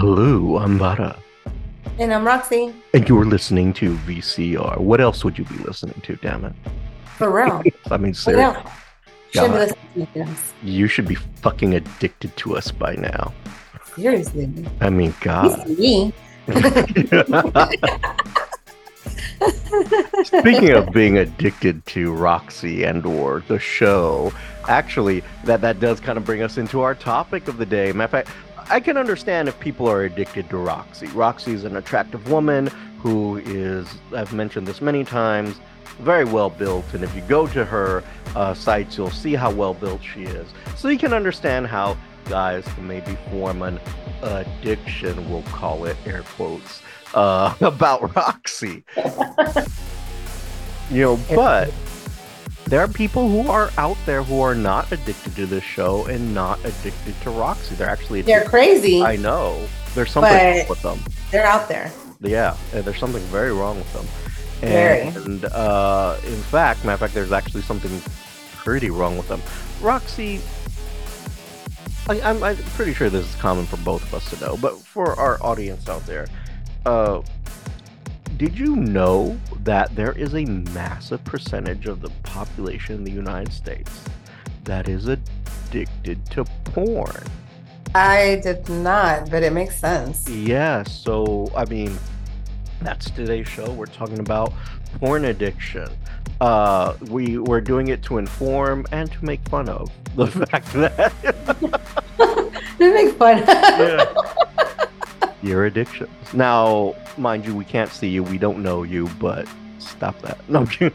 Hello, I'm Vara. And I'm Roxy. And you're listening to VCR. What else would you be listening to, damn it? For real. I mean, seriously. Should to us. you should be fucking addicted to us by now. Seriously. I mean, God. me. Speaking of being addicted to Roxy and or the show, actually, that that does kind of bring us into our topic of the day. Matter of fact, I can understand if people are addicted to Roxy. Roxy is an attractive woman who is, I've mentioned this many times, very well built. And if you go to her uh, sites, you'll see how well built she is. So you can understand how guys can maybe form an addiction, we'll call it, air quotes, uh, about Roxy. you know, but there are people who are out there who are not addicted to this show and not addicted to Roxy. They're actually They're crazy. I know. There's something with them. They're out there. Yeah, and there's something very wrong with them. Very. And uh, in fact, matter of fact, there's actually something pretty wrong with them. Roxy, I, I'm, I'm pretty sure this is common for both of us to know, but for our audience out there, uh, did you know that there is a massive percentage of the population in the United States that is addicted to porn? I did not, but it makes sense. Yeah, so I mean, that's today's show. We're talking about porn addiction. Uh, we we're doing it to inform and to make fun of the fact that It makes fun. Yeah. Your addictions. Now, mind you, we can't see you. We don't know you, but stop that. No, I'm.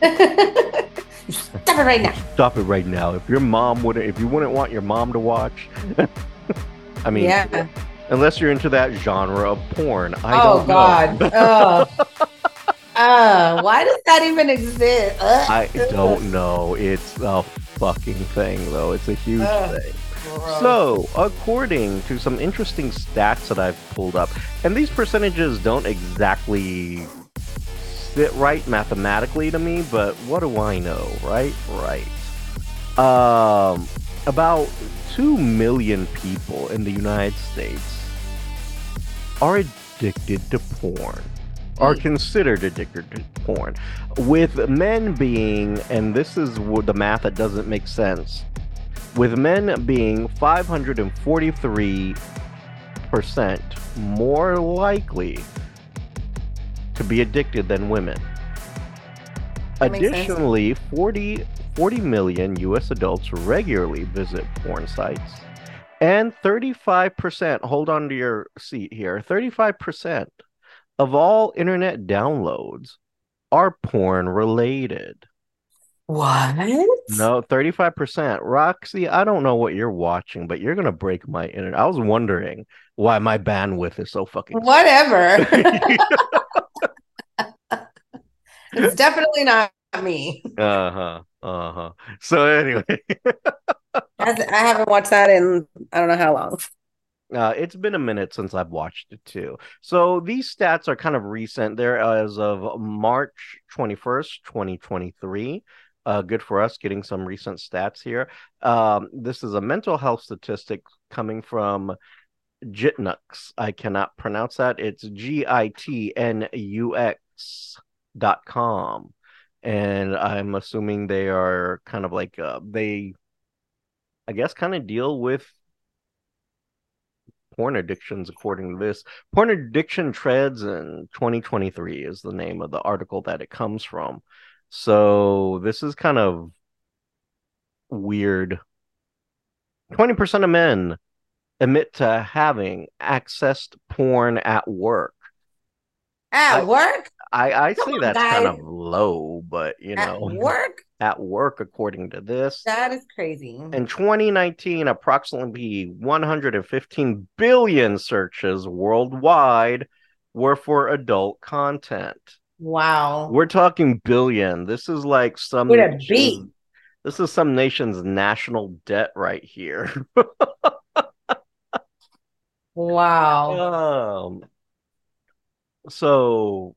Stop it right now. stop it right now. If your mom wouldn't, if you wouldn't want your mom to watch, I mean, yeah. unless you're into that genre of porn. I oh don't know. God. Oh. Uh, why does that even exist? Ugh. I don't know. It's a fucking thing, though. It's a huge Ugh. thing. So, according to some interesting stats that I've pulled up, and these percentages don't exactly sit right mathematically to me, but what do I know, right? Right. Um, about 2 million people in the United States are addicted to porn are Mm. considered addicted to porn with men being and this is the math that doesn't make sense with men being 543 percent more likely to be addicted than women. That additionally 40 40 million us adults regularly visit porn sites. And 35% hold on to your seat here 35% of all internet downloads are porn related What? no 35% roxy i don't know what you're watching but you're gonna break my internet i was wondering why my bandwidth is so fucking Whatever. it's definitely not me. uh-huh uh-huh so anyway I I haven't watched that in I don't know how long. Uh, it's been a minute since I've watched it too. So these stats are kind of recent. They're as of March 21st, 2023. Uh, good for us getting some recent stats here. Um, this is a mental health statistic coming from Gitnux. I cannot pronounce that. It's G I T N U X dot com. And I'm assuming they are kind of like, uh, they, I guess, kind of deal with porn addictions according to this porn addiction trends in 2023 is the name of the article that it comes from so this is kind of weird 20% of men admit to having accessed porn at work At I- work? i i Come say on, that's kind of low but you At know work? at work according to this That is crazy. In 2019, approximately 115 billion searches worldwide were for adult content. Wow. We're talking billion. This is like some a nation's- This is some nation's national debt right here. Wow. um so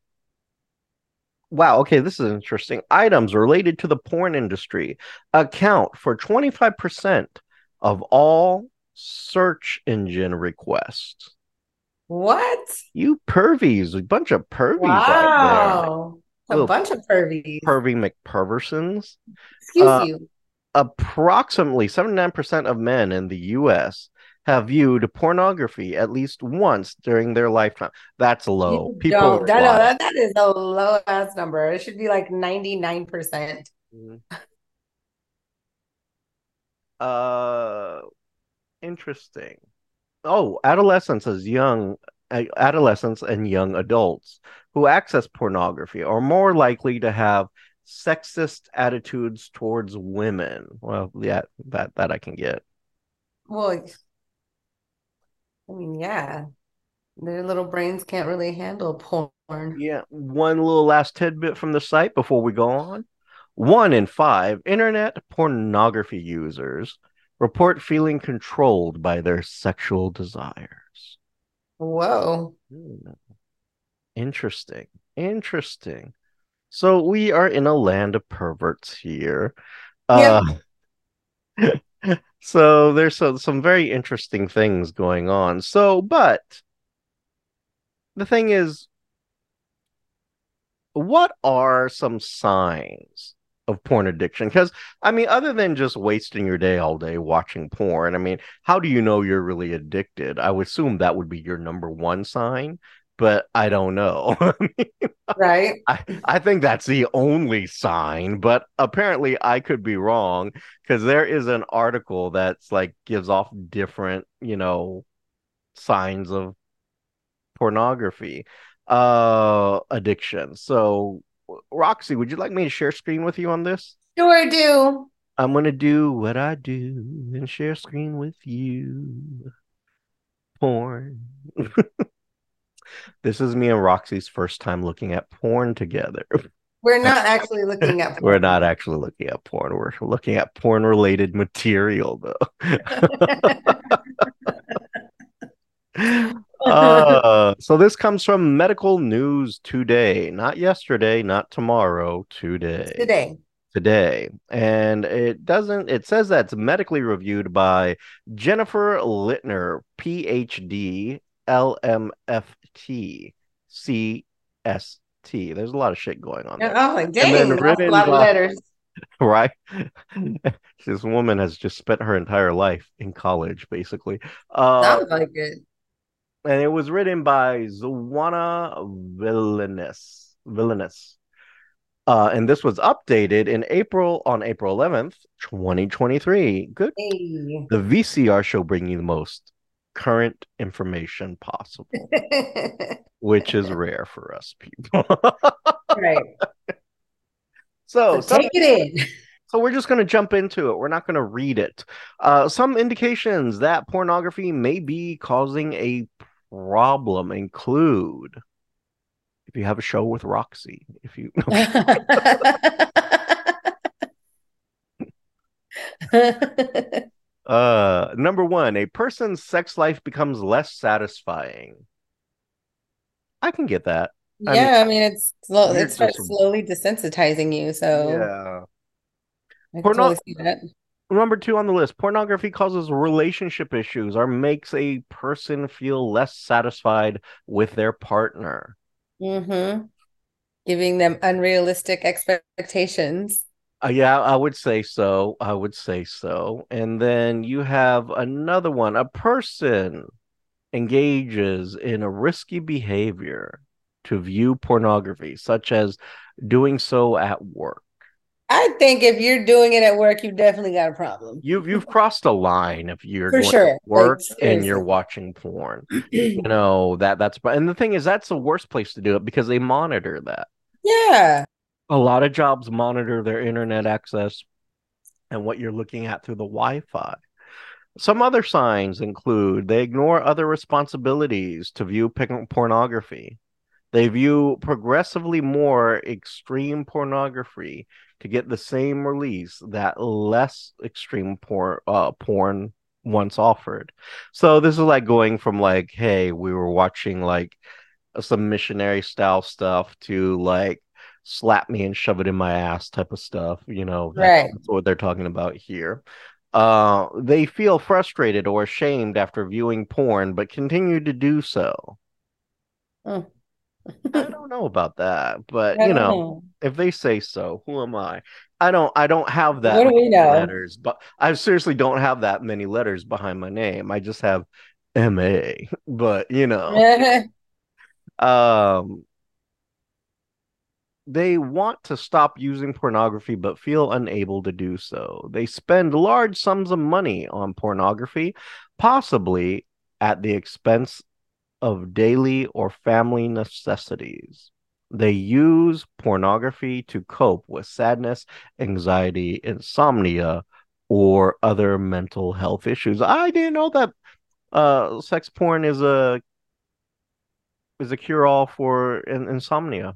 Wow, okay, this is interesting. Items related to the porn industry account for 25% of all search engine requests. What? You pervies, a bunch of pervies Wow. A Little bunch of pervies. Pervy McPerversons. Excuse Uh, you. Approximately 79% of men in the US have viewed pornography at least once during their lifetime. That's low. You People don't- that, no, that, that is a low ass number. It should be like 99%. Uh, interesting. Oh, adolescents as young adolescents and young adults who access pornography are more likely to have sexist attitudes towards women. Well, yeah, that that I can get. Well, I mean, yeah. Their little brains can't really handle porn. Yeah, one little last tidbit from the site before we go on. One in five internet pornography users report feeling controlled by their sexual desires. Whoa. Hmm. Interesting. Interesting. So we are in a land of perverts here. Uh, so there's some, some very interesting things going on. So, but the thing is, what are some signs of porn addiction? Because, I mean, other than just wasting your day all day watching porn, I mean, how do you know you're really addicted? I would assume that would be your number one sign, but I don't know. Right? I, I think that's the only sign, but apparently I could be wrong because there is an article that's like gives off different, you know, signs of pornography uh addiction. So Roxy, would you like me to share screen with you on this? Sure do. I'm gonna do what I do and share screen with you. Porn. this is me and Roxy's first time looking at porn together. We're not actually looking at porn. We're not actually looking at porn. We're looking at porn related material though. uh, so this comes from Medical News Today, not yesterday, not tomorrow, today. Today. Today. And it doesn't, it says that it's medically reviewed by Jennifer Litner, PhD, LMFT, CST. There's a lot of shit going on there, Oh, dang. That's a lot of letters. right? this woman has just spent her entire life in college, basically. Uh, Sounds like it. And it was written by Zuana Villainous. Villainous. Uh, and this was updated in April on April 11th, 2023. Good. Hey. The VCR show bringing you the most current information possible, which is rare for us people. right. so, So take it in. So we're just going to jump into it. We're not going to read it. Uh, some indications that pornography may be causing a problem include if you have a show with Roxy, if you uh number 1, a person's sex life becomes less satisfying. I can get that. I yeah, I mean it's slow, it starts just- slowly desensitizing you, so Yeah. I Porno- totally see that. Number 2 on the list, pornography causes relationship issues or makes a person feel less satisfied with their partner. Mm-hmm. Giving them unrealistic expectations. Uh, yeah, I would say so. I would say so. And then you have another one. A person engages in a risky behavior to view pornography, such as doing so at work. I think if you're doing it at work, you've definitely got a problem. You've you've crossed a line if you're For going sure. to Like, work and you're watching porn. You know, that that's and the thing is that's the worst place to do it because they monitor that. Yeah. a lot of jobs monitor their internet access and what you're looking at through the Wi-Fi. Some other signs include they ignore other responsibilities to view pornography. They view progressively more extreme pornography to get the same release that less extreme porn uh, porn once offered. So this is like going from like, hey, we were watching like some missionary style stuff to like slap me and shove it in my ass type of stuff. You know, that's, Right. that's what they're talking about here. Uh, they feel frustrated or ashamed after viewing porn, but continue to do so. Mm. I don't know about that, but you know, know. if they say so, who am I? I don't I don't have that What do we know? letters, but I seriously don't have that many letters behind my name. I just have MA. But you know, um they want to stop using pornography but feel unable to do so. They spend large sums of money on pornography, possibly at the expense of daily or family necessities. They use pornography to cope with sadness, anxiety, insomnia, or other mental health issues. I didn't know that uh, sex porn is a is a cure all for in- insomnia.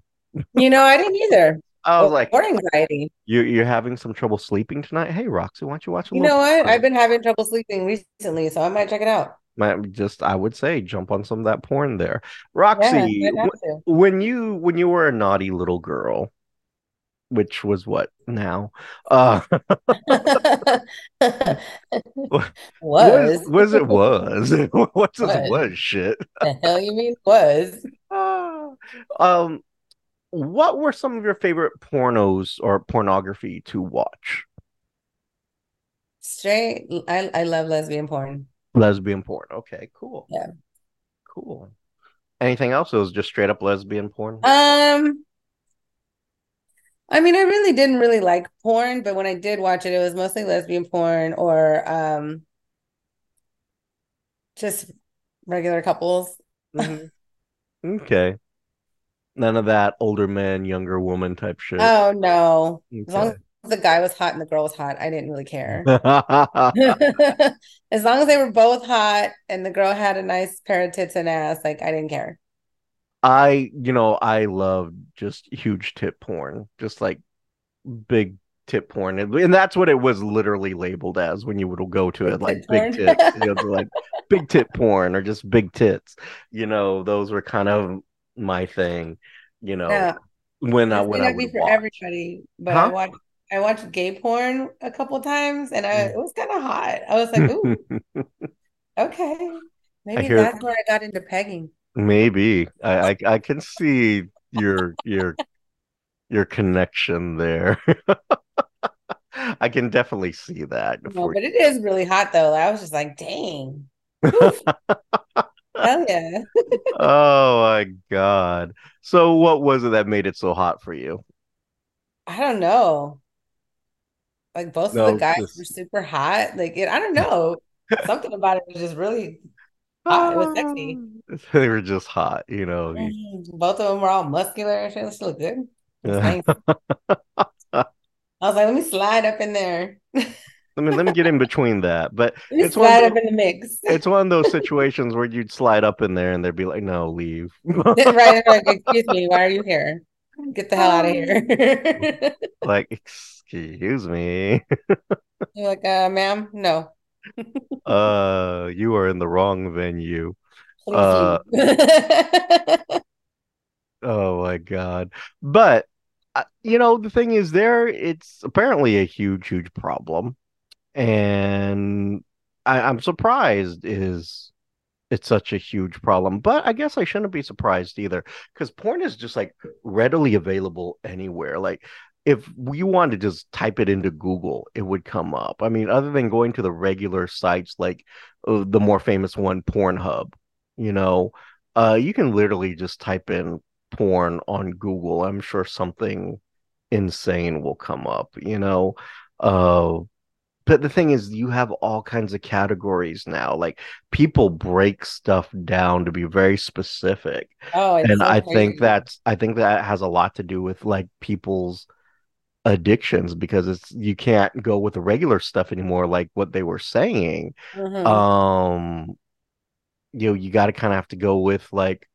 You know, I didn't either. I was Or, like, or anxiety. you you're having some trouble sleeping tonight? Hey, Roxy, why don't you watch a You know what? porn? I've been having trouble sleeping recently, so I might check it out. Might just I would say jump on some of that porn there. Roxy, I'd have wh- to. when you when you were a naughty little girl, which was what now? Uh was Was. was it was what does Was. was shit? The hell you mean was? Ah. Um, what were some of your favorite pornos or pornography to watch? Straight. I I love lesbian porn. Lesbian porn. Okay, cool. Yeah. Cool. Anything else? It was just straight up lesbian porn. Um, I mean, I really didn't really like porn, but when I did watch it, it was mostly lesbian porn or um just regular couples. Mhm. Okay. None of that older man, younger woman type shit. Oh no. As long Okay. as the guy was hot and the girl was hot, I didn't really care. As long as they were both hot and the girl had a nice pair of tits and ass, like I didn't care. I, you know, I love just huge tit porn, just like big tit porn, and, that's what it was literally labeled as when you would go to Big it, like tit big porn. tits, you know, like big tit porn or just big tits. You know, those were kind of my thing. You know, Yeah. when I when I not be would for watch. everybody, but I watched I watched gay porn a couple times and I it was kind of hot. I was like, ooh, okay. Maybe hear that's where I got into pegging. maybe I, I I can see your your your connection there. I can definitely see that No, but it is really hot though. I was just like, dang. Hell yeah. Oh my God. So what was it that made it so hot for you? I don't know. Like both of the No, guys were super hot. Like it, I don't know. Something about it was just really hot. It was sexy. they were just hot, you know. Mhm. Both of them were all muscular and shit. It looked good. I. I was like, let me slide up in there. Let mean, let me get in between that. But it's one slide of up those, in the mix. it's one of those situations where you'd slide up in there and they'd be like, no, leave. Right, like, excuse me, why are you here? Get the hell out of here. Like, excuse me. You're like, uh, ma'am, no, Uh, you are in the wrong venue. Uh, oh my God. But uh, you know, the thing is there, it's apparently a huge, huge problem. And I, I'm surprised is it's such a huge problem. But I guess I shouldn't be surprised either, because porn is just like readily available anywhere. Like if we wanted to just type it into Google, it would come up. I mean, other than going to the regular sites like uh, the more famous one, Pornhub, you know, uh, you can literally just type in porn on Google. I'm sure something insane will come up, you know. Uh, but the thing is, you have all kinds of categories now. Like people break stuff down to be very specific. Oh, And so I think that's I think that has a lot to do with like people's addictions because it's you can't go with the regular stuff anymore, like what they were saying. Mhm. Um, you know, you got to kind of have to go with like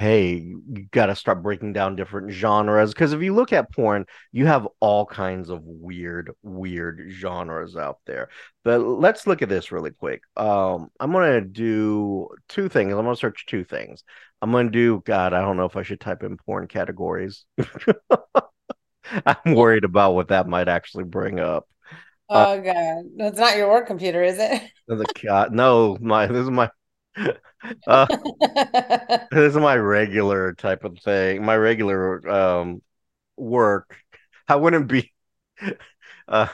hey, you got to start breaking down different genres. Because if you look at porn, you have all kinds of weird, weird genres out there. But let's look at this really quick. Um, I'm gonna do two things. I'm gonna search two things. I'm gonna do, God, I don't know if I should type in porn categories. I'm worried about what that might actually bring up. Uh, Oh God, No, it's not your work computer, is it? the God, no, my this is my uh, this is my regular type of thing. My regular um work. I wouldn't be uh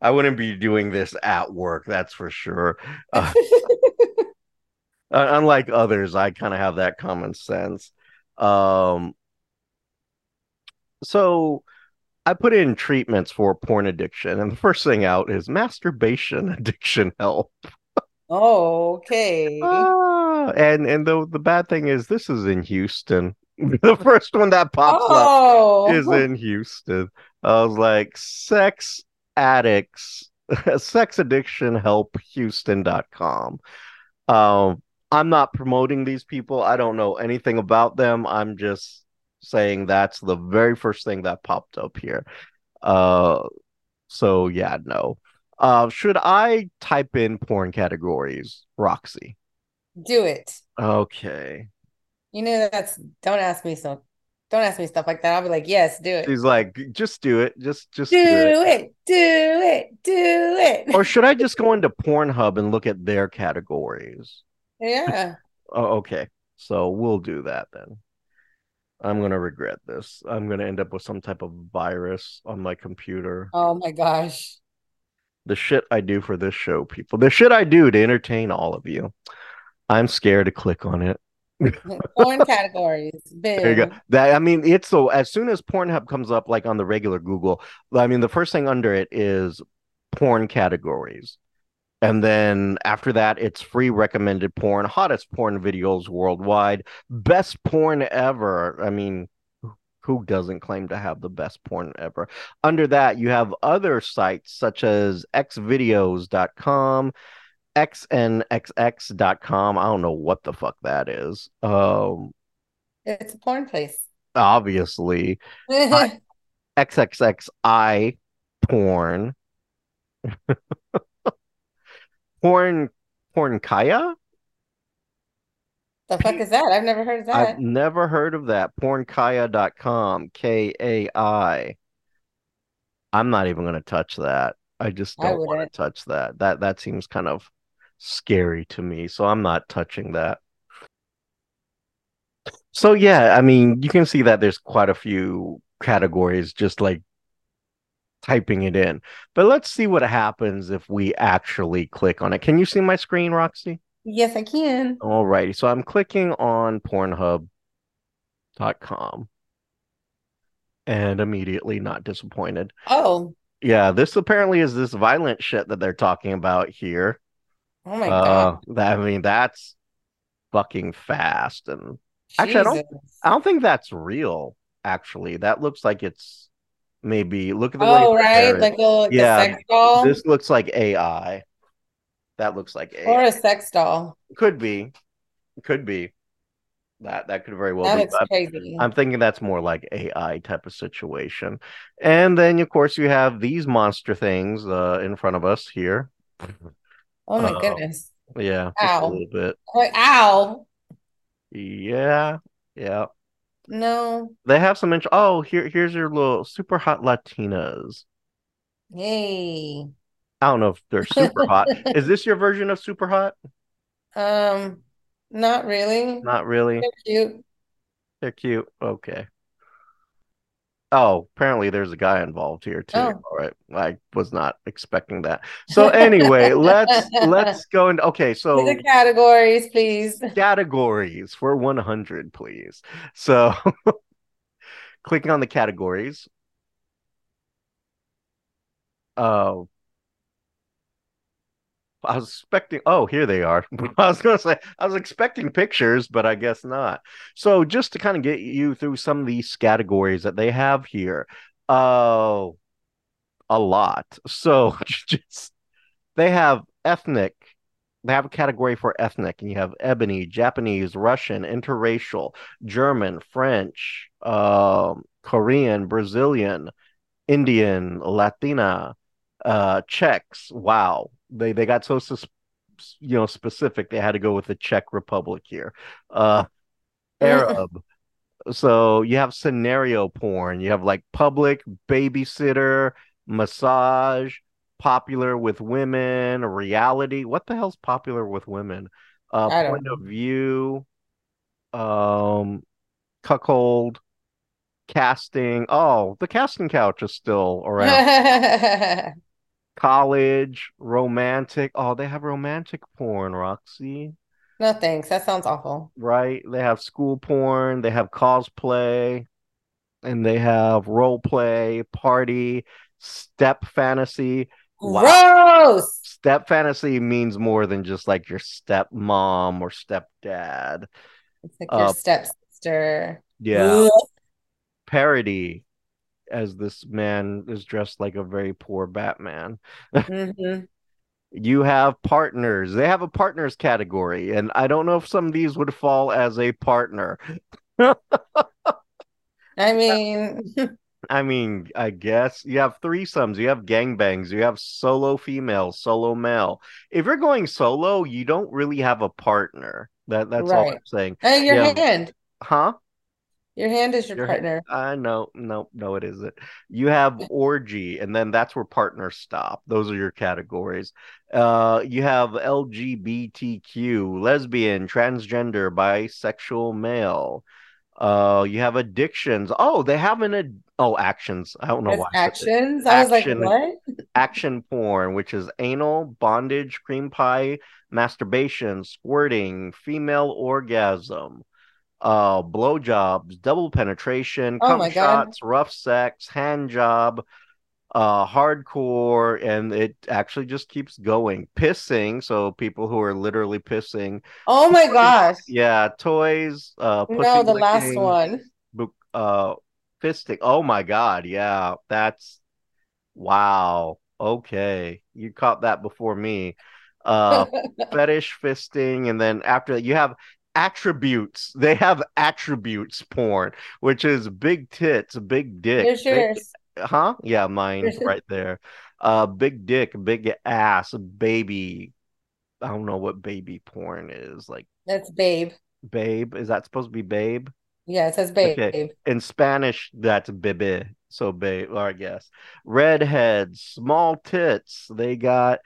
I wouldn't be doing this at work, that's for sure. Uh, unlike others, I kind of have that common sense. Um so I put in treatments for porn addiction, and the first thing out is masturbation addiction help. Oh, okay. Ah, and and the the bad thing is this is in Houston. The first one that pops oh. up is in Houston. I was like, sex addicts, sex addiction help Houston.com. Um, I'm not promoting these people. I don't know anything about them. I'm just saying that's the very first thing that popped up here. Uh, so yeah, no. Uh, should I type in porn categories, Roxy? Do it. Okay. You know that's don't ask me so don't ask me stuff like that. I'll be like, yes, do it. She's like, just do it. Just just do, do it. it. Do it. Do it. Or should I just go into Pornhub and look at their categories? Yeah. oh, okay. So we'll do that then. I'm gonna regret this. I'm gonna end up with some type of virus on my computer. Oh my gosh. The shit I do for this show, people. The shit I do to entertain all of you. I'm scared to click on it. porn categories. Boom. There you go. That I mean, it's so as soon as Pornhub comes up, like on the regular Google, I mean, the first thing under it is porn categories. And then after that, it's free recommended porn, hottest porn videos worldwide, best porn ever. I mean, who doesn't claim to have the best porn ever? Under that, you have other sites such as xvideos.com, xnxx.com. I don't know what the fuck that is. Um, it's a porn place. Obviously. XXXI porn. porn porn Kaya? The fuck is that? I've never heard of that. I've never heard of that. Pornkaya.com. K A I. I'm not even gonna touch that. I just don't want to touch that. That that seems kind of scary to me. So I'm not touching that. So yeah, I mean, you can see that there's quite a few categories just like typing it in. But let's see what happens if we actually click on it. Can you see my screen, Roxy? Yes, I can. All righty. So I'm clicking on pornhub.com and immediately not disappointed. Oh. Yeah, this apparently is this violent shit that they're talking about here. Oh my uh, god. That, I mean, that's fucking fast and Jesus. actually I don't I don't think that's real actually. That looks like it's maybe look at the oh right? like a, yeah sex doll? this looks like ai that looks like AI. or a sex doll. Could be. Could be. That that could very well that be looks crazy. i'm thinking that's more like ai type of situation. And then of course you have these monster things uh in front of us here. Oh my uh, goodness. yeah ow. a little bit. Like, ow. Yeah yeah no. They have some. Int- oh, here, here's your little super hot Latinas. Hey. I don't know if they're super hot. Is this your version of super hot? Um, not really. Not really. They're cute. They're cute. Okay. Oh, apparently there's a guy involved here too. Oh. All right. I was not expecting that. So anyway, let's let's go into okay, so the categories, please. Categories for 100, please. So clicking on the categories. Oh, I was expecting. Oh, here they are. I was going to say I was expecting pictures, but I guess not. So just to kind of get you through some of these categories that they have here, oh, uh, a lot. So just they have ethnic. They have a category for ethnic, and you have ebony, Japanese, Russian, interracial, German, French, um, Korean, Brazilian, Indian, Latina, uh, Czechs. Wow, they they got so you know specific they had to go with the Czech Republic here. Uh, Arab. so you have scenario porn. You have like public babysitter, massage, popular with women, reality. What the hell's popular with women? uh, point of view, um, cuckold, casting. Oh, the casting couch is still around. College, romantic. Oh, they have romantic porn, Roxy. No thanks. That sounds awful. Right? They have school porn, they have cosplay, and they have role play, party, step fantasy. Wow. Step fantasy means more than just like your stepmom or stepdad. It's like your Uh, stepsister. yeah. Ugh. Parody, as this man is dressed like a very poor Batman. Mhm. You have partners. They have a partners category, and I don't know if some of these would fall as a partner. I mean, I mean, I guess you have threesomes, you have gangbangs, you have solo female, solo male. If you're going solo, you don't really have a partner. That that's all I'm saying. Hey, your Yeah. hand. Huh? Your hand is your Your partner. Uh no, no, no, it isn't. You have orgy, and then that's where partners stop. Those are your categories. Uh, you have LGBTQ, lesbian, transgender, bisexual male. Uh, you have addictions. Oh, they have an ad oh actions. I don't know why I actions. I was like, what? Action porn, which is anal, bondage, cream pie, masturbation, squirting, female orgasm, uh, blowjobs, double penetration, Oh cum shots, rough sex, hand job, uh, hardcore, and it actually just keeps going. Pissing, so people who are literally pissing. Oh my gosh. Yeah, toys, uh, No, the last one. uh, fisting. Oh my God, yeah, that's wow. Okay, you caught that before me. Uh, fetish fisting, and then after that, you have attributes. They have attributes porn, which is big tits, big dick. Here's They- yours. huh? Yeah, mine right there. Uh, big dick, big ass, baby. I don't know what baby porn is. Like That's babe. babe, is that supposed to be babe? Yeah, it says babe. Okay. In Spanish, that's bebe. So babe, or I guess. Redheads, small tits. They got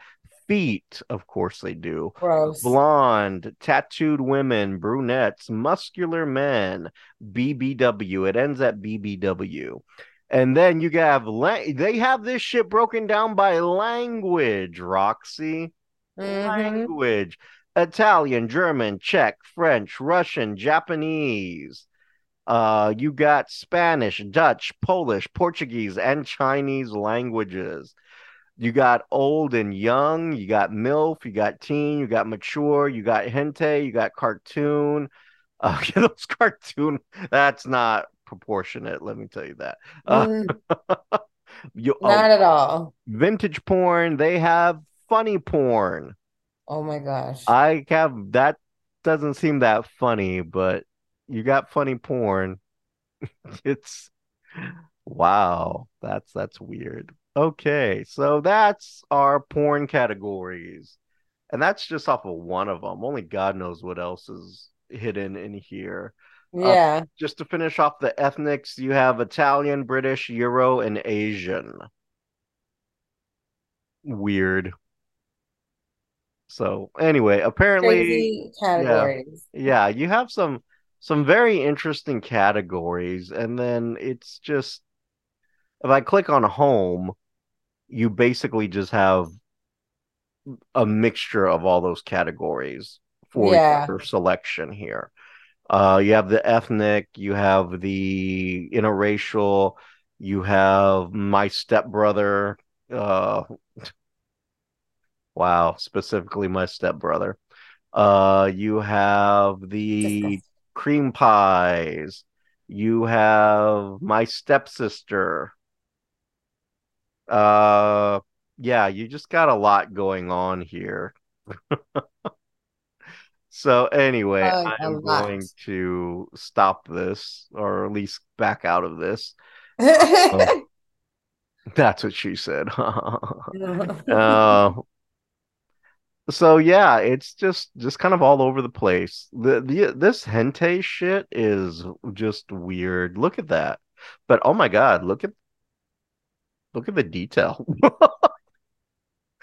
feet. Of course they do. Gross. Blonde, tattooed women, brunettes, muscular men, BBW. It ends at BBW. And then you have la- they have this shit broken down by language, Roxy. Mhm. Language. Italian, German, Czech, French, Russian, Japanese. Uh, you got Spanish, Dutch, Polish, Portuguese, and Chinese languages. You got old and young, you got MILF, you got teen, you got mature, you got hentai, you got cartoon. Uh, those cartoon, that's not proportionate, let me tell you that. Uh, Mm, you, oh, not at all. vintage porn, they have funny porn. Oh my gosh. I have that doesn't seem that funny, but you got funny porn. It's wow, that's that's weird. Okay, so that's our porn categories. And that's just off of one of them. Only God knows what else is hidden in here. Uh, yeah. Just to finish off the ethnics, you have Italian, British, Euro, and Asian. Weird. So anyway, apparently Crazy categories. yeah, you have some some very interesting categories, and then it's just if I click on home, you basically just have a mixture of all those categories for Yeah. your selection here. Uh, you have the ethnic, you have the interracial, you have my stepbrother. Uh, wow, specifically my stepbrother. Uh, you have the cream pies. You have my stepsister. Uh, yeah, you just got a lot going on here. So anyway, Uh, a I'm going to stop this, or at least back out of this. Oh. That's what she said. Uh, so yeah, it's just just kind of all over the place. The, the this hentai shit is just weird. Look at that. But oh my God, look at look at the detail.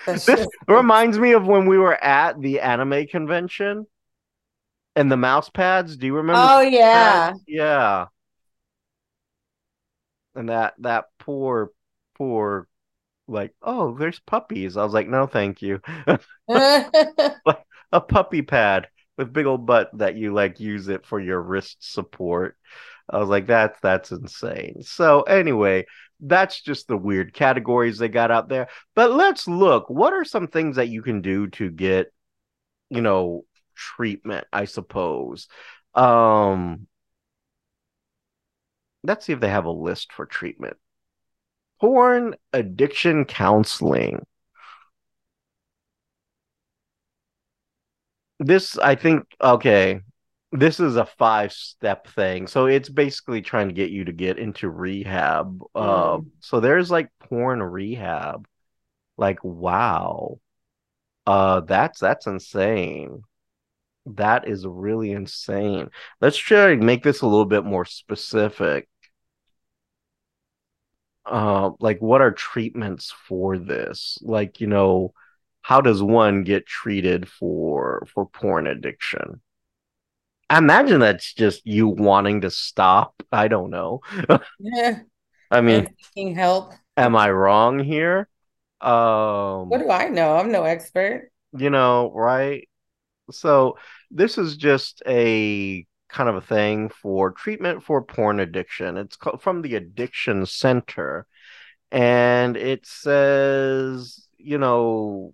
This reminds me of when we were at the anime convention and the mouse pads. Do you remember? Oh yeah. Yeah. And that that poor poor like, oh, there's puppies. I was like, no, thank you. like a puppy pad with big old butt that you like use it for your wrist support. I was like, that's that's insane. So anyway, that's just the weird categories they got out there. But let's look. What are some things that you can do to get, you know, treatment, I suppose. Um let's see if they have a list for treatment. Porn addiction counseling. This, I think, okay, this is a five step thing. So it's basically trying to get you to get into rehab. Mm. Uh, so there's like porn rehab. Like, wow. Uh, that's that's insane. That is really insane. Let's try to make this a little bit more specific uh, like what are treatments for this? Like, you know, how does one get treated for for porn addiction? I imagine that's just you wanting to stop. I don't know. yeah. I mean, seeking help. Am I wrong here? Um, what do I know? I'm no expert. You know, right? So this is just a kind of a thing for treatment for porn addiction. It's called, from the Addiction Center. And it says, you know,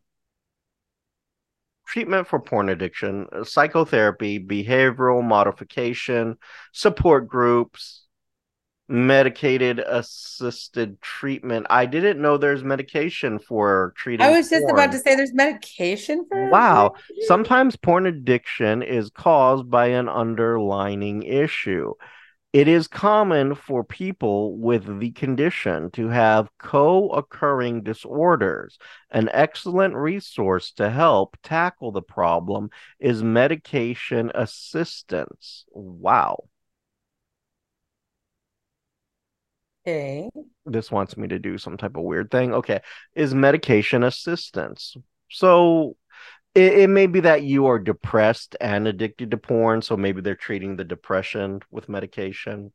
treatment for porn addiction, uh, psychotherapy, behavioral modification, support groups, medicated assisted treatment. I didn't know there's medication for treating. I was just porn. about to say there's medication for. Wow. Sometimes porn addiction is caused by an underlining issue. It is common for people with the condition to have co occurring disorders. An excellent resource to help tackle the problem is medication assistance. Wow. Okay. This wants me to do some type of weird thing. Okay. Is medication assistance. So it, it may be that you are depressed and addicted to porn. So maybe they're treating the depression with medication.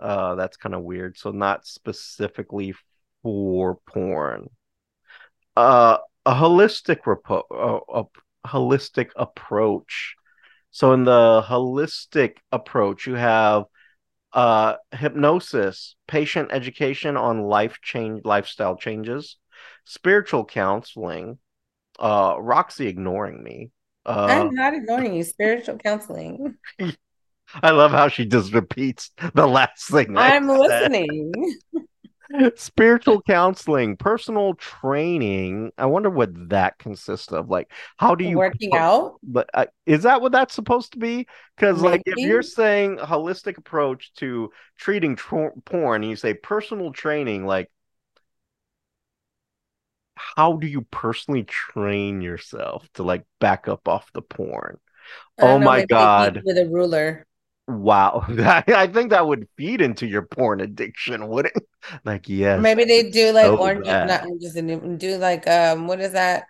Uh, that's kind of weird. So not specifically for porn. Uh, a holistic repo- uh, a holistic approach. So in the holistic approach, you have uh, hypnosis, patient education on life change, lifestyle changes, spiritual counseling. Uh, Roxy ignoring me. Uh, I'm not ignoring you. Spiritual counseling. I love how she just repeats the last thing. I'm listening. spiritual counseling, personal training. I wonder what that consists of. Like, how do you working out? But uh, is that what that's supposed to be? Because like, if you're saying holistic approach to treating tr- porn, and you say personal training, like, how do you personally train yourself to like back up off the porn? Oh know, my god! With a ruler. Wow, I think that would feed into your porn addiction, wouldn't? It? Like, yes. Maybe they do like so orange, bad. not oranges, and do like um, what is that?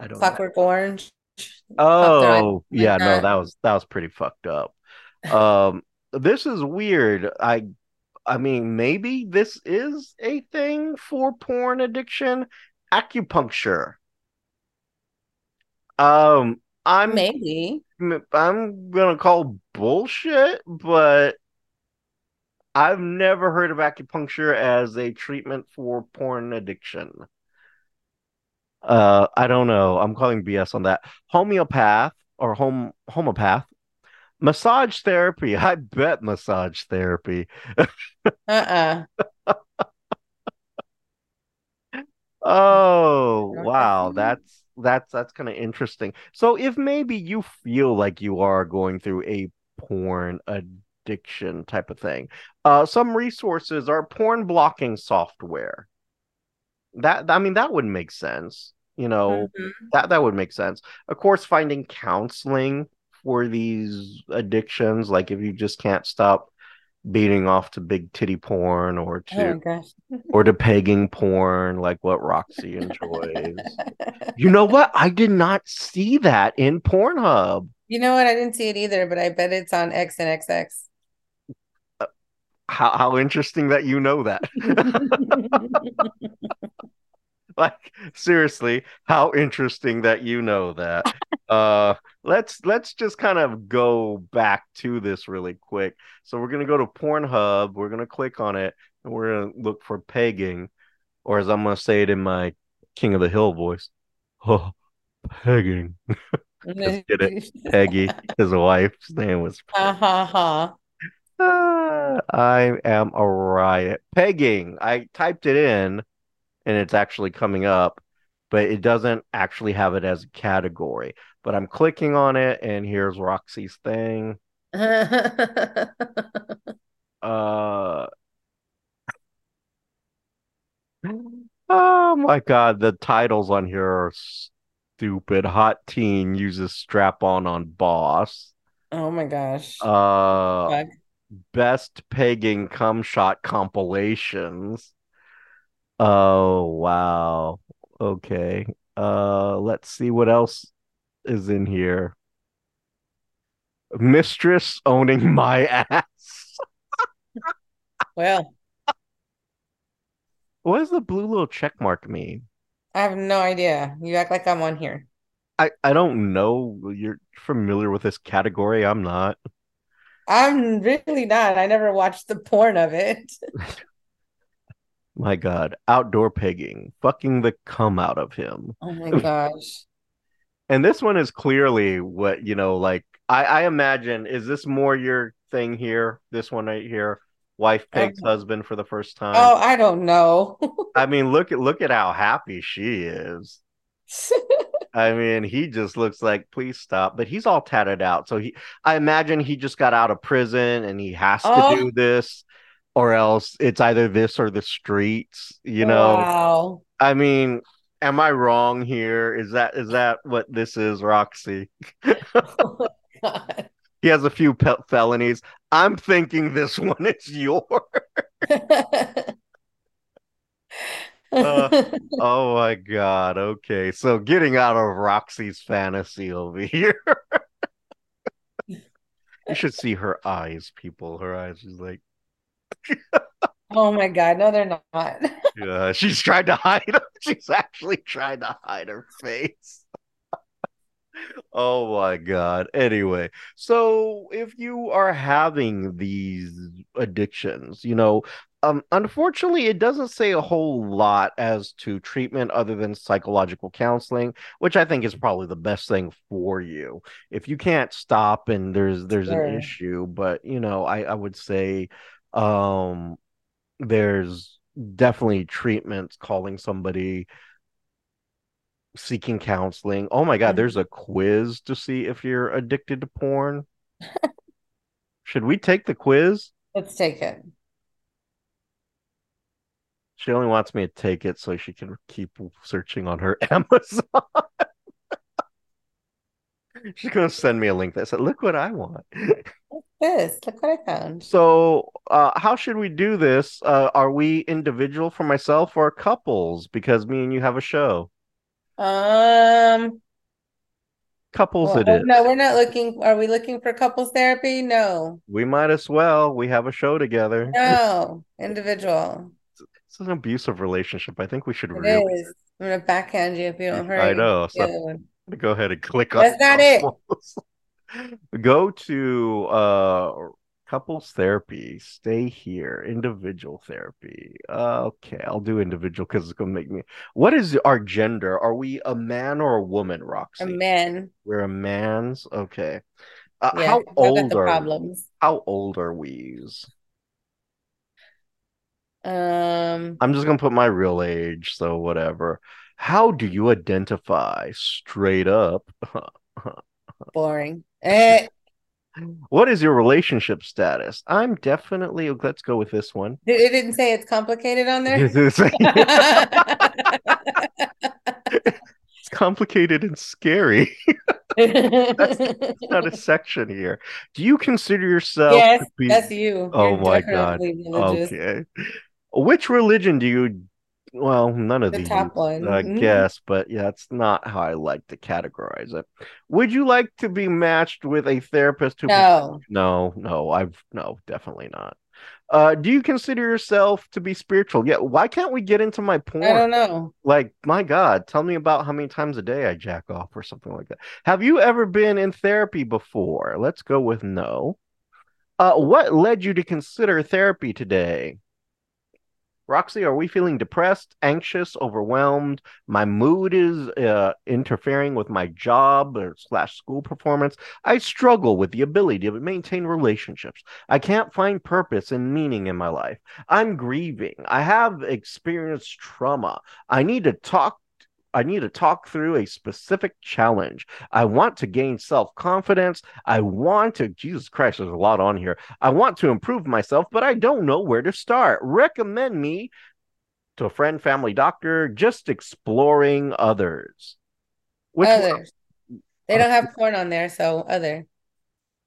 I don't Clockwork know. Orange. Oh, yeah, no, that was that was pretty fucked up. Um, this is weird. I, I mean, maybe this is a thing for porn addiction. Acupuncture. Um, I'm maybe I'm gonna call bullshit, but I've never heard of acupuncture as a treatment for porn addiction. Uh, I don't know. I'm calling BS on that. Homeopath or home homeopath, massage therapy. I bet massage therapy. uh-uh. Oh wow, that's that's that's kind of interesting. So if maybe you feel like you are going through a porn addiction type of thing, uh, some resources are porn blocking software. That I mean that would make sense. You know mm-hmm. that that would make sense. Of course, finding counseling for these addictions, like if you just can't stop beating off to big titty porn or Oh to gosh. or to pegging porn like what Roxy enjoys. You know what? I did not see that in Pornhub. You know what? I didn't see it either, but I bet it's on XNXX. Uh, how how interesting that you know that. like seriously, how interesting that you know that. Uh let's let's just kind of go back to this really quick. So we're gonna go to Pornhub, we're gonna click on it, and we're gonna look for pegging, or as I'm gonna say it in my King of the Hill voice. Oh, pegging. Just get it. Peggy, his wife's name was Ha ha ha. I am a riot. Pegging. I typed it in and it's actually coming up, but it doesn't actually have it as a category. But I'm clicking on it and here's Roxy's thing. Uh Oh my God, the titles on here are stupid. Hot teen uses strap on on boss. Oh my gosh. Uh Fuck. best pegging cum shot compilations. Oh wow. Okay. Uh let's see what else is in here. Mistress owning my ass. Well, What does the blue little check mark mean? I have no idea. You act like I'm on here. I I don't know. You're familiar with this category. I'm not. I'm really not. I never watched the porn of it. My God. Outdoor pegging. Fucking the cum out of him. Oh my gosh. And this one is clearly what, you know, like I, I imagine, is this more your thing here? This one right here? Wife uh-huh. pegs husband for the first time. Oh, I don't know. I mean, look at look at how happy she is. I mean, he just looks like, please stop. But he's all tatted out. So he I imagine he just got out of prison and he has to Oh. do this, or else it's either this or the streets, you know. Wow. I mean, am I wrong here? Is that is that what this is, Roxy? Oh God. He has a few pe- felonies. I'm thinking this one is yours. Uh, Oh my God. Okay. So getting out of Roxy's fantasy over here. You should see her eyes, people. Her eyes. She's like, Oh my God. No, they're not. yeah, she's trying to hide them. She's actually trying to hide her face. Oh my God. Anyway, so if you are having these addictions, you know, um, unfortunately, it doesn't say a whole lot as to treatment other than psychological counseling, which I think is probably the best thing for you. If you can't stop and there's there's Sure. an issue, but you know, I I would say um there's definitely treatments calling somebody seeking counseling. Oh my God, there's a quiz to see if you're addicted to porn. Should we take the quiz? Let's take it. She only wants me to take it so she can keep searching on her Amazon. She's gonna send me a link that said, "Look what I want." This. Look what I found. So, uh, how should we do this? Uh, are we individual for myself or couples? Because me and you have a show. Um, Couples, well, it oh, no, we're not looking. Are we looking for couples therapy? No, We might as well. We have a show together. no, individual. It's an abusive relationship. I think we should It really is. I'm gonna backhand you if you don't hurry. I know. So. Go ahead and click on That's not it. Go to uh couples therapy. Stay here. Individual therapy. Uh, okay, I'll do individual because it's gonna make me. What is our gender? Are we a man or a woman, Roxy? A man. We're a man's. Okay. Uh, Yeah, how old the are problems. how old are we? Um, I'm just gonna put my real age, so whatever. How do you identify straight up? boring. Eh, What is your relationship status? I'm definitely, let's go with this one. it didn't say it's complicated on there. It's complicated and scary. That's, that's not a section here. Do you consider yourself Yes, be? that's you. Oh You're my God. religious. Okay. Which religion do you? Well, none of The these, top one. I Mhm. guess, but yeah, it's not how I like to categorize it. Would you like to be matched with a therapist who? No, No, no, I've no, definitely not. Uh, do you consider yourself to be spiritual? Yeah, why can't we get into my porn? I don't know. Like, my God, tell me about how many times a day I jack off or something like that. Have you ever been in therapy before? Let's go with no. Uh, what led you to consider therapy today? Roxy, are we feeling depressed, anxious, overwhelmed? My mood is uh, interfering with my job or slash school performance. I struggle with the ability to maintain relationships. I can't find purpose and meaning in my life. I'm grieving. I have experienced trauma. I need to talk. I need to talk through a specific challenge. I want to gain self confidence. I want to, Jesus Christ, there's a lot on here. I want to improve myself, but I don't know where to start. Recommend me to a friend, family, doctor, just exploring others. Which one- Others. They don't have porn on there, so other.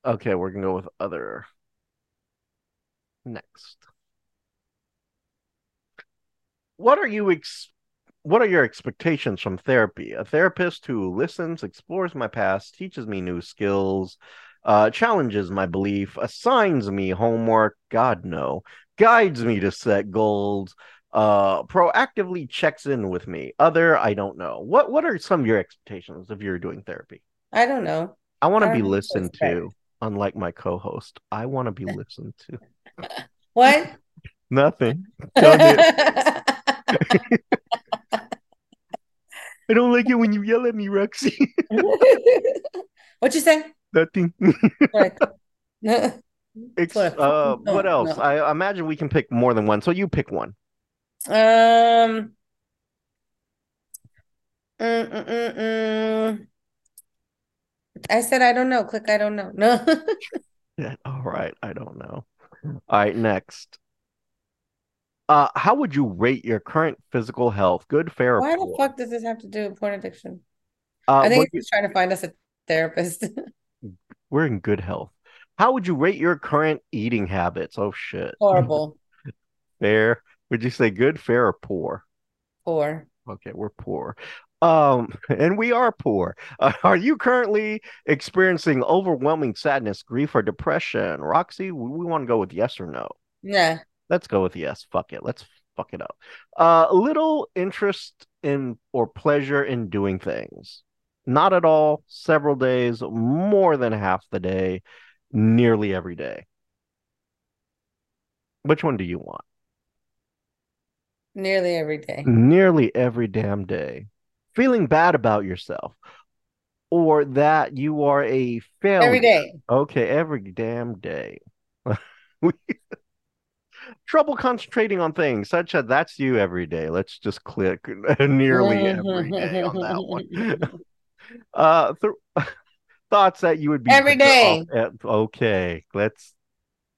Okay, we're gonna go with other. Next. What are you ex what are your expectations from therapy? A therapist who listens, explores my past, teaches me new skills, uh, challenges my belief, assigns me homework, God no, guides me to set goals, uh, proactively checks in with me. Other, I don't know. What what are some of your expectations if you're doing therapy? I don't know. I want to be know what to listened to, unlike my co-host. I want to be listened to. What? Nothing. I don't like it when you yell at me, Roxy. What you say? Nothing. Correct. Ex- What? uh, No, what else? no. I imagine we can pick more than one. So you pick one. Um. mm, mm, mm, mm. I said I don't know. Click I don't know. No. Yeah. All right. I don't know. All right. Next. Uh, how would you rate your current physical health? Good, fair, or Why the fuck does this have to do with porn addiction? Uh, I think he's just trying to find us a therapist. we're in good health. How would you rate your current eating habits? Oh shit. Horrible. Fair. Would you say good, fair, or poor? Poor. Okay, we're poor. Um, and we are poor. Uh, are you currently experiencing overwhelming sadness, grief, or depression? Roxy, we, we want to go with yes or no. Yeah. Let's go with yes. Fuck it. Let's fuck it up. Uh, little interest in or pleasure in doing things. Not at all. Several days, more than half the day, nearly every day. Which one do you want? Nearly every day. nearly every damn day, feeling bad about yourself, or that you are a failure. Every day. Okay, every damn day. Trouble concentrating on things, such as that's you every day. Let's just click nearly every day on that one. Uh, th- thoughts that you would be Every day. at- okay, let's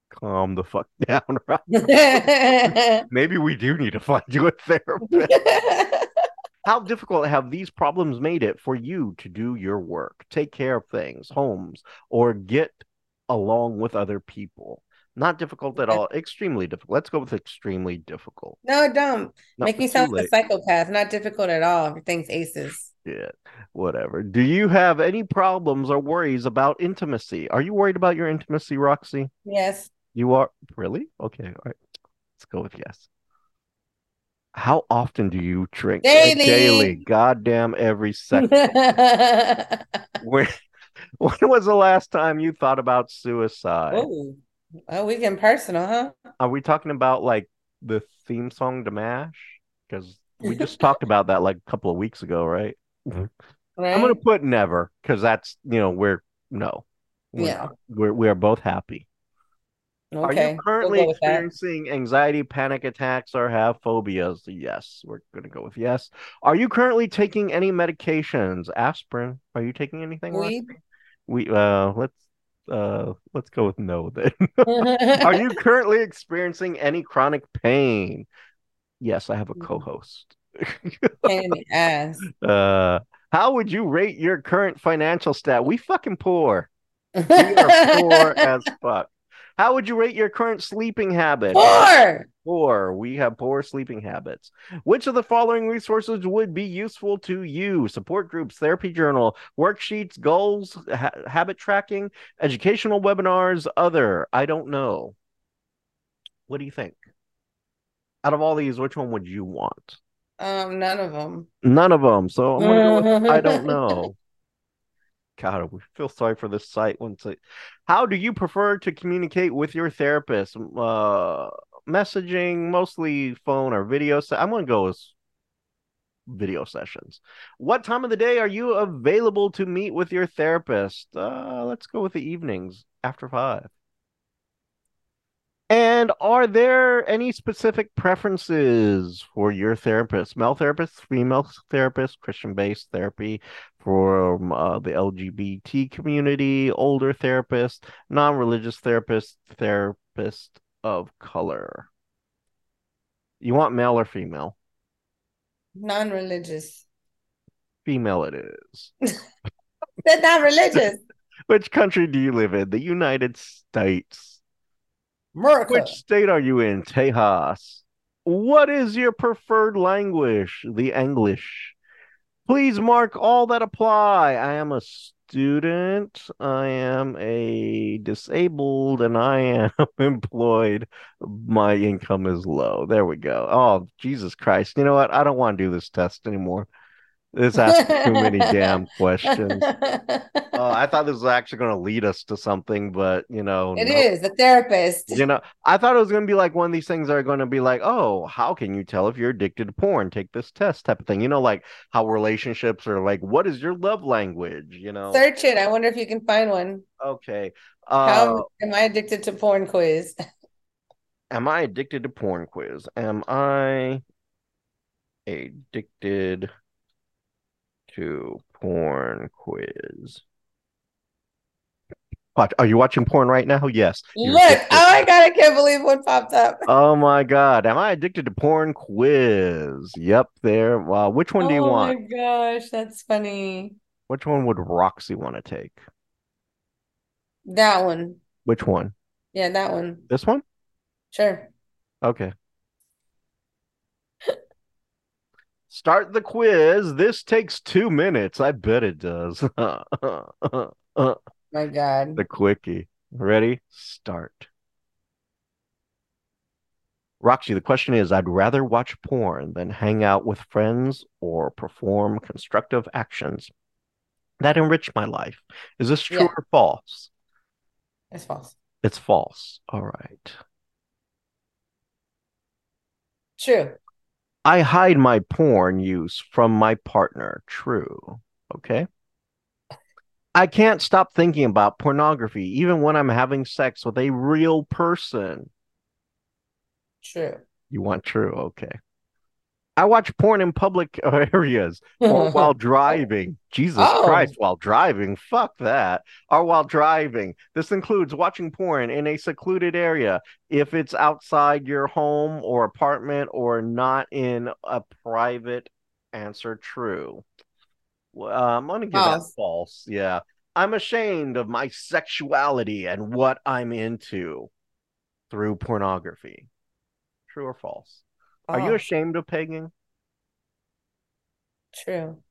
calm the fuck down. right? Maybe we do need to find you a therapist. How difficult have these problems made it for you to do your work, take care of things, homes, or get along with other people? Not difficult at all. Extremely difficult. Let's go with extremely difficult. No, don't. Not Make me sound like a psychopath. Not difficult at all. Everything's aces. Yeah, whatever. Do you have any problems or worries about intimacy? Are you worried about your intimacy, Roxy? Yes. You are really? Okay, all right. Let's go with yes. How often do you drink? Daily. Daily. Goddamn every second. When, when was the last time you thought about suicide? Oh, oh, we getting personal, huh? Are we talking about like the theme song to MASH? Because we just talked about that like a couple of weeks ago, right? I'm gonna put never because that's you know we're no, we're Yeah. not. we're we are both happy. Are Okay. you We'll currently that. experiencing anxiety, panic attacks, or have phobias? Yes, we're gonna go with yes. Are you currently taking any medications? Aspirin. Are you taking anything? Weed? We uh let's uh let's go with no then. Are you currently experiencing any chronic pain? Yes, I have a Mm. co-host. Pain in the ass. Uh How would you rate your current financial stat? We fucking poor. We are poor as fuck. How would you rate your current sleeping habits? Poor. Poor. We have poor sleeping habits. Which of the following resources would be useful to you? Support groups, therapy journal, worksheets, goals, ha- habit tracking, educational webinars, other. I don't know. What do you think? Out of all these, which one would you want? Um, none of them. None of them. So I'm gonna go with I don't know. God, we feel sorry for this site once. How do you prefer to communicate with your therapist? Uh, messaging, mostly phone or video. Se- I'm gonna go with video sessions. What time of the day are you available to meet with your therapist? Uh, let's go with the evenings after five. And are there any specific preferences for your therapist? Male therapist, female therapist, Christian based therapy for uh, the LGBT community, older therapist, non religious therapist, therapist of color. You want male or female? Non religious. Female it is. They're not religious. Which country do you live in? The United States. America. Which state are you in? Tejas. What is your preferred language? The English. Please mark all that apply. I am a student. I am a disabled and I am employed. My income is low. There we go. Oh, Jesus Christ. You know what? I don't want to do this test anymore. This asks too many damn questions. Oh, I thought this was actually going to lead us to something, but you know, It nope. is a therapist. You know, I thought it was going to be like one of these things that are going to be like, oh, how can you tell if you're addicted to porn? Take this test type of thing. You know, like how relationships are like, what is your love language? You know, Search it. I wonder if you can find one. okay. Uh, How am I addicted to porn quiz? am I addicted to porn quiz? Am I addicted to porn quiz? Watch, are you watching porn right now? Yes. You're Look, addicted. oh my god, I can't believe what popped up. Oh my God. Am I addicted to porn quiz? Yep, there. Wow. Which one do you want? oh my gosh, that's funny. Which one would Roxy want to take? That one. Which one? Yeah, that one. This one? Sure. Okay. Start the quiz. This takes two minutes. I bet it does. My God. The quickie. Ready? Start. Roxy, the question is I'd rather watch porn than hang out with friends or perform constructive actions that enrich my life. Is this true Yeah. or false? It's false. It's false. All right. True. I hide my porn use from my partner. True. Okay. I can't stop thinking about pornography even when I'm having sex with a real person. True. You want true? Okay. I watch porn in public areas or while driving. Jesus Oh. Christ, while driving. Fuck that. Or while driving. This includes watching porn in a secluded area if it's outside your home or apartment or not in a private answer true. Uh, I'm going to give that False. false. Yeah. I'm ashamed of my sexuality and what I'm into through pornography. True or false? Are you oh. ashamed of pegging? True.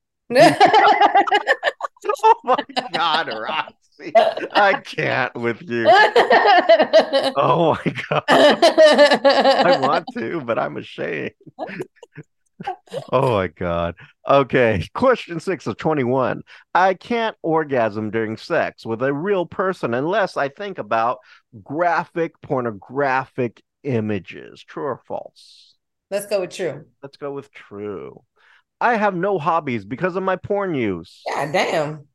Oh my God, Roxy. I can't with you. Oh my God. I want to, but I'm ashamed. Oh my God. Okay. Question six of 21. I can't orgasm during sex with a real person unless I think about graphic pornographic images. True or false? Let's go with true. Let's go with true. I have no hobbies because of my porn use. Yeah, damn.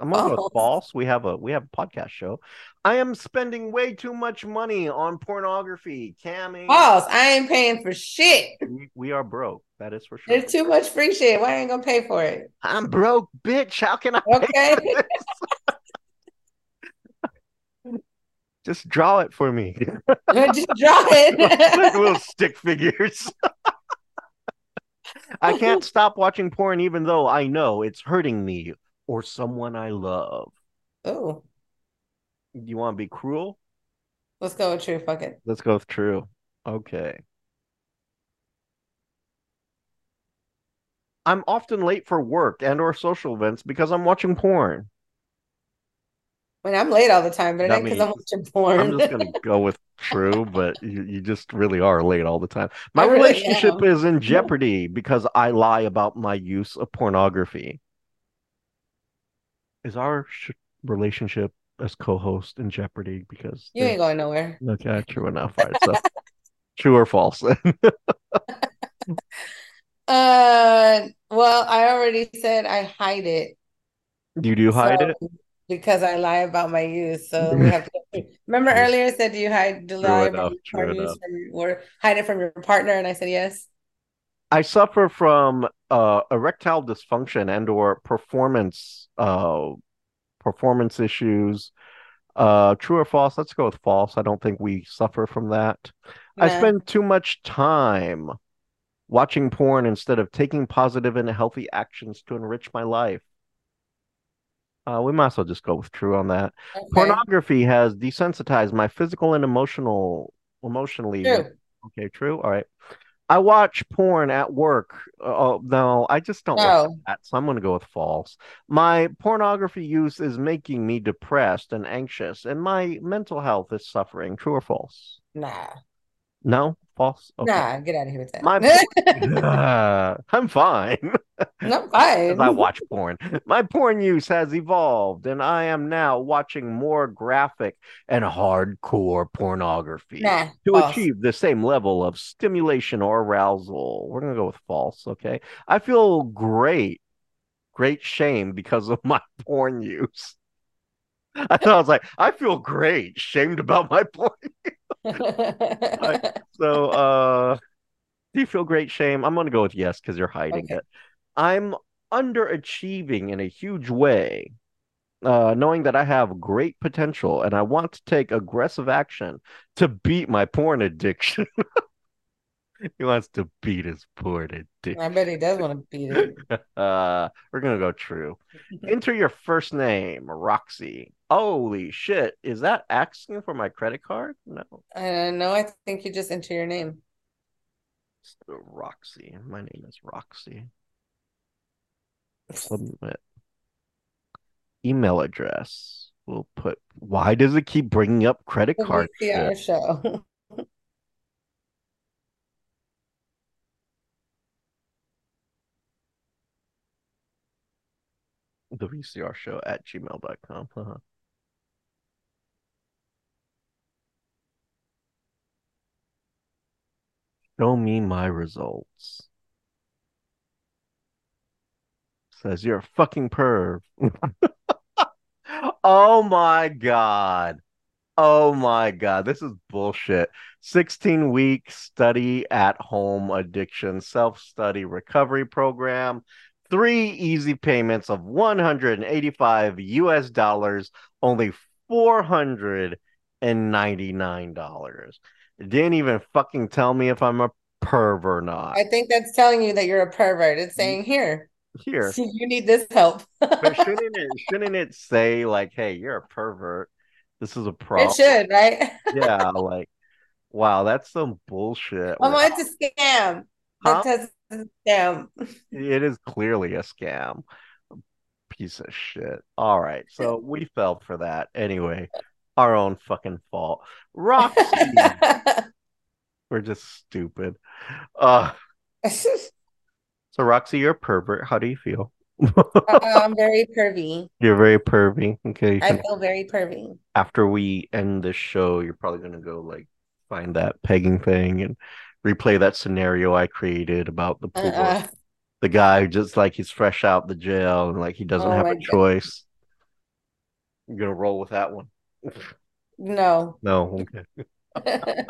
I'm False. with oh. false. We have a we have a podcast show. I am spending way too much money on pornography. Cammy, False. I ain't paying for shit. we, we are broke. That is for sure. There's too much free shit. Why ain't gonna pay for it? I'm broke, bitch. How can I Okay. for this? Just draw it for me. Just draw like it. little stick figures. I can't stop watching porn even though I know it's hurting me or someone I love. Oh, You want to be cruel? let's go with true. Fuck it. Let's go with true. Okay. I'm often late for work and or social events because I'm watching porn. Mean, I'm late all the time, but it That ain't because I'm watching porn. I'm just gonna go with true, but you, you just really are late all the time. My really relationship am. is in jeopardy because I lie about my use of pornography. Is our sh- relationship as co-host in jeopardy because You ain't going nowhere. okay, true enough. All right, so true or false? Uh, well, I already said I hide it. you do hide So- it? Because I lie about my use, so we have to. Remember earlier, I said, "Do you hide, do lie about your enough. from, or hide it from your partner?" And I said, "Yes." I suffer from uh, erectile dysfunction and or performance uh, performance issues. Uh, true or false? Let's go with false. I don't think we suffer from that. I spend too much time watching porn instead of taking positive and healthy actions to enrich my life. Uh, we might as well just go with true on that. Okay. Pornography has desensitized my physical and emotional emotionally True. Okay, true. All right. I watch porn at work. Oh, no, I just don't like that. So I'm going to go with false. My pornography use is making me depressed and anxious, and my mental health is suffering. True or false? Nah. No, false. Okay. Nah. Get out of here with that. My Uh, I'm fine. no, fine. I watch porn. My porn use has evolved, and I am now watching more graphic and hardcore pornography. Nah. to false. achieve the same level of stimulation or arousal. We're going to go with false, okay? I feel great, great shame because of my porn use. I thought I was like, I feel great, shamed about my porn. So, uh, do you feel great shame? I'm going to go with yes because you're hiding Okay. it. I'm underachieving in a huge way, uh, knowing that I have great potential and I want to take aggressive action to beat my porn addiction. he wants to beat his porn addiction. I bet he does want to beat it. Uh, we're gonna go true. Enter your first name, Roxy. Holy shit, is that asking for my credit card? No, Uh, no, I think you just enter your name. Roxy. My name is Roxy. Submit. Email address. We'll put. Why does it keep bringing up credit card? Shit? show. The show at gmail.com. Uh-huh. Show me my results. Says you're a fucking perv. oh my god. Oh my god. This is bullshit. 16 week study at home addiction self study recovery program. Three easy payments of 185 US dollars, only $499. It didn't even fucking tell me if I'm a perv or not. I think that's telling you that you're a pervert. It's saying here, Here. you need this help. But shouldn't it shouldn't it say like, hey, you're a pervert? This is a problem. It should, right? Yeah, like wow, that's some bullshit. Oh, Wow. it's a scam. Huh? That scam. It is clearly a scam. Piece of shit. All right, so we fell for that. Anyway, our own fucking fault. Roxy, we're just stupid. Uh so Roxy, you're a pervert. How do you feel? I'm very pervy. You're very pervy. Okay, I feel very pervy. after we end this show, you're probably gonna go like find that pegging thing and replay that scenario I created about the poor Uh-uh. the guy who just like he's fresh out the jail and like he doesn't Oh have a God. choice. You're gonna roll with that one. No. No, okay.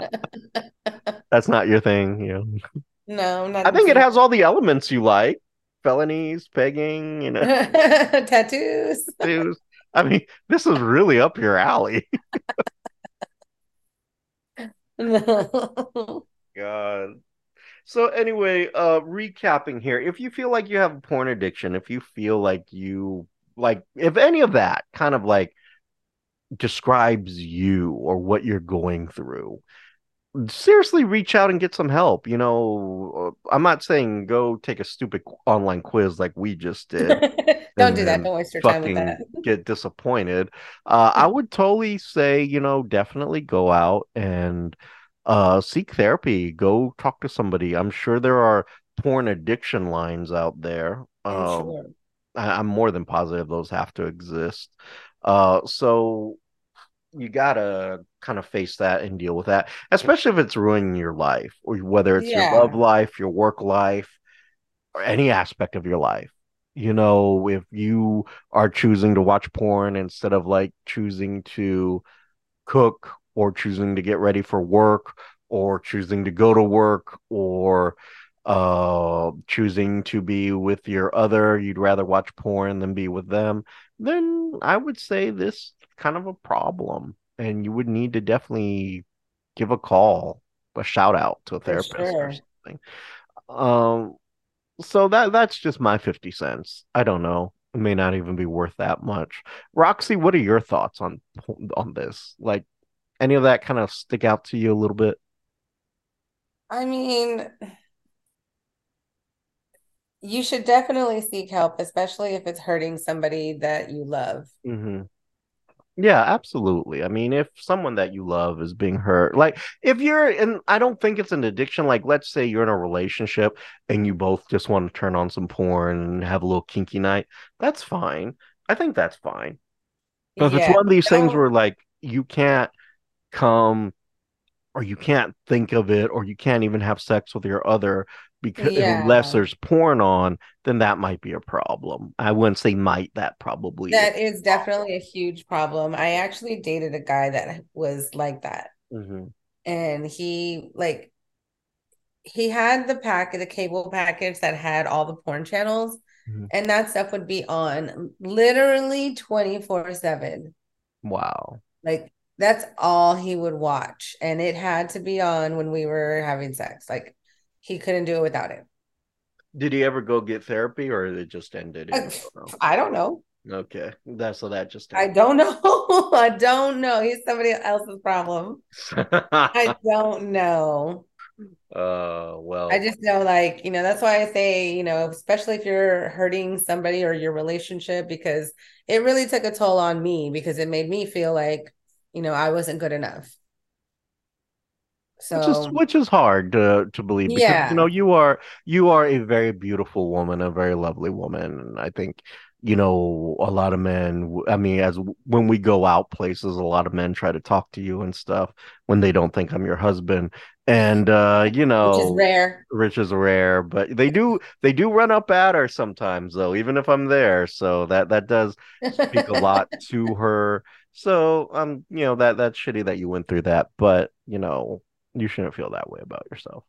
That's not your thing, you know. No, I'm not I think it has all the elements you like. Felonies, pegging, you know, tattoos. dudes. I mean, this is really up your alley. No. God. So anyway, uh recapping here. If you feel like you have a porn addiction, if you feel like you like if any of that kind of like describes you or what you're going through, seriously reach out and get some help. You know, uh, I'm not saying go take a stupid online quiz like we just did. Don't do that. Don't waste your time with that. get disappointed. Uh, I would totally say, you know, definitely go out and uh, seek therapy. Go talk to somebody. I'm sure there are porn addiction lines out there. Um, sure. I, am more than positive those have to exist. Uh, so you gotta kind of face that and deal with that, especially if it's ruining your life, or whether it's yeah. your love life, your work life, or any aspect of your life. You know, if you are choosing to watch porn instead of like choosing to cook or choosing to get ready for work or choosing to go to work or uh choosing to be with your other you'd rather watch porn than be with them then i would say this kind of a problem and you would need to definitely give a call a shout out to a therapist sure. or something. Um so that that's just my 50 cents. I don't know. It may not even be worth that much. Roxy what are your thoughts on on this? Like any of that kind of stick out to you a little bit i mean you should definitely seek help, especially if it's hurting somebody that you love. Mm-hmm. Yeah, absolutely. I mean, if someone that you love is being hurt, like if you're in, I don't think it's an addiction. Like, let's say you're in a relationship and you both just want to turn on some porn and have a little kinky night. That's fine. I think that's fine. Because yeah, it's one of these things where, like, you can't come or you can't think of it or you can't even have sex with your other because yeah. unless there's porn on, then that might be a problem. I wouldn't say might, that probably that is, is definitely a huge problem. I actually dated a guy that was like that. Mm-hmm. And he like he had the packet, the cable package that had all the porn channels, mm-hmm. and that stuff would be on literally 24-7. Wow. Like that's all he would watch. And it had to be on when we were having sex. Like he couldn't do it without it. Did he ever go get therapy or it just ended? I, I don't know. Okay. That's so that just ended. I don't know. I don't know. He's somebody else's problem. I don't know. Uh well I just know like, you know, that's why I say, you know, especially if you're hurting somebody or your relationship because it really took a toll on me because it made me feel like, you know, I wasn't good enough. So which is which is hard to to believe because yeah. you know you are you are a very beautiful woman, a very lovely woman, and I think you know a lot of men i mean as when we go out places a lot of men try to talk to you and stuff when they don't think i'm your husband and uh you know which is rare which is rare but they do they do run up at her sometimes though even if i'm there so that that does speak a lot to her so um you know that that's shitty that you went through that but you know you shouldn't feel that way about yourself.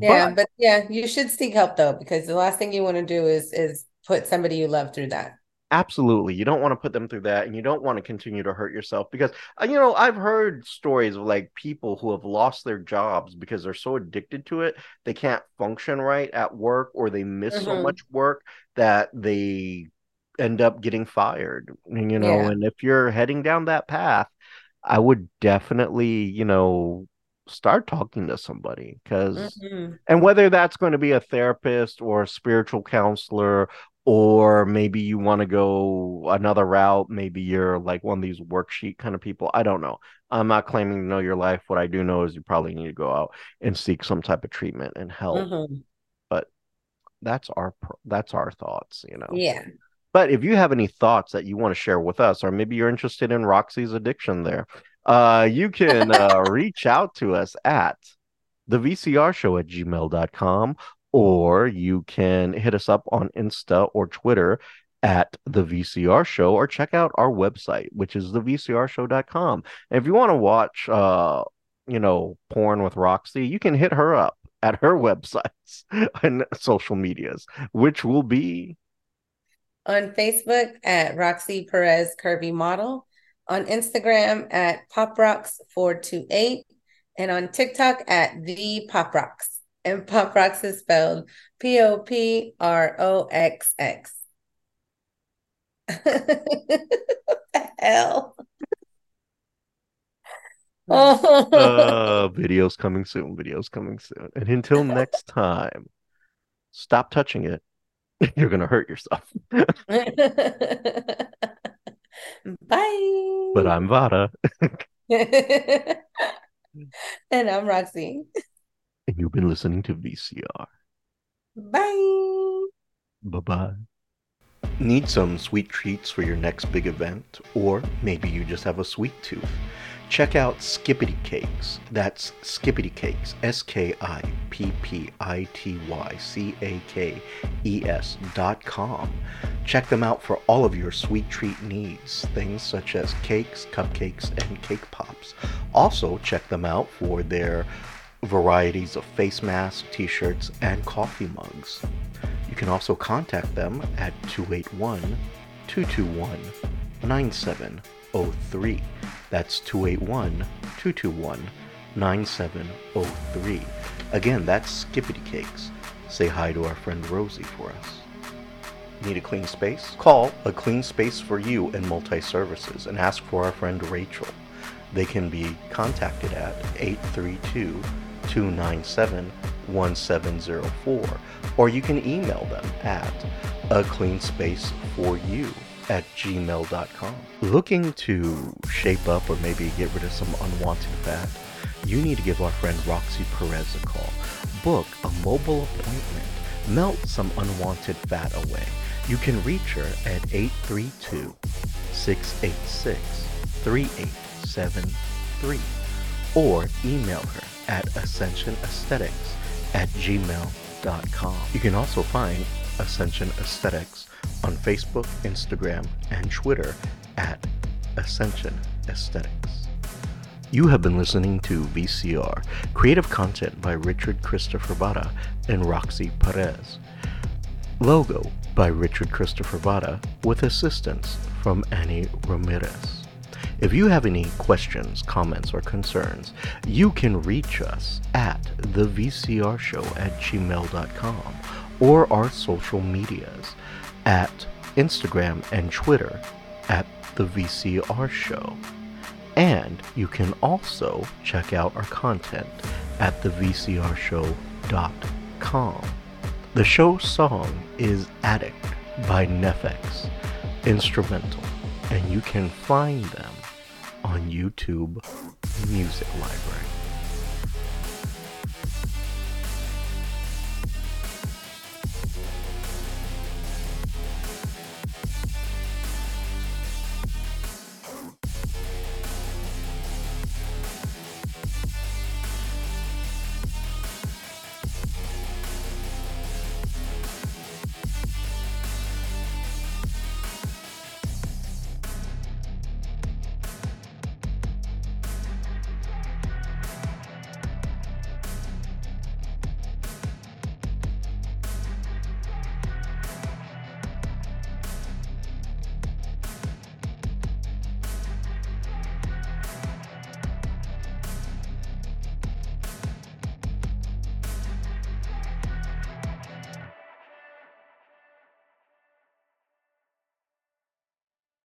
Yeah, but, but yeah, you should seek help though, because the last thing you want to do is is put somebody you love through that. Absolutely. You don't want to put them through that and you don't want to continue to hurt yourself because uh, you know, I've heard stories of like people who have lost their jobs because they're so addicted to it, they can't function right at work or they miss mm-hmm. so much work that they end up getting fired. And, you know, yeah. and if you're heading down that path, I would definitely, you know, start talking to somebody because mm-hmm. and whether that's going to be a therapist or a spiritual counselor or maybe you want to go another route maybe you're like one of these worksheet kind of people i don't know. I'm not claiming to know your life. What i do know is you probably need to go out and seek some type of treatment and help. Mm-hmm. but that's our that's our thoughts you know. Yeah. But if you have any thoughts that you want to share with us, or maybe you're interested in Roxy's addiction there, uh, you can uh, reach out to us at the VCR show at gmail.com, or you can hit us up on Insta or Twitter at the VCR show, or check out our website, which is the VCRshow.com. And if you want to watch, uh, you know, porn with Roxy, you can hit her up at her websites and social medias, which will be on Facebook at Roxy Perez Curvy Model, on Instagram at Poproxx428, and on TikTok at The Pop Rocks. And pop rocks is spelled P O P R O X X. hell? uh, videos coming soon. Videos coming soon. And until next time, stop touching it. You're gonna hurt yourself. Bye. But I'm Vara. and I'm Roxy. And you've been listening to VCR. Bye. Bye bye. Need some sweet treats for your next big event? Or maybe you just have a sweet tooth? Check out Skippity Cakes. That's Skippity Cakes, S K I P P I T Y C A K E S dot com. Check them out for all of your sweet treat needs, things such as cakes, cupcakes, and cake pops. Also, check them out for their varieties of face masks, t shirts, and coffee mugs. You can also contact them at 281 221 9703. That's 281 221 9703. Again, that's Skippity Cakes. Say hi to our friend Rosie for us. Need a clean space? Call A Clean Space for You in Multi Services and ask for our friend Rachel. They can be contacted at 832 297 1704 or you can email them at a clean space for you at gmail.com. Looking to shape up or maybe get rid of some unwanted fat? You need to give our friend Roxy Perez a call. Book a mobile appointment. Melt some unwanted fat away. You can reach her at 832 686 3873 or email her at ascensionaesthetics at gmail.com. You can also find Ascension Aesthetics on Facebook, Instagram, and Twitter at Ascension Aesthetics. You have been listening to VCR, creative content by Richard Christopher Vara and Roxy Perez. Logo by Richard Christopher Vara with assistance from Annie Ramirez. If you have any questions, comments, or concerns, you can reach us at the VCR show at gmail.com or our social medias at Instagram and Twitter at the VCR Show. And you can also check out our content at thevcrshow.com. The show song is Addict by NEFFEX, instrumental, and you can find them on YouTube Music Library.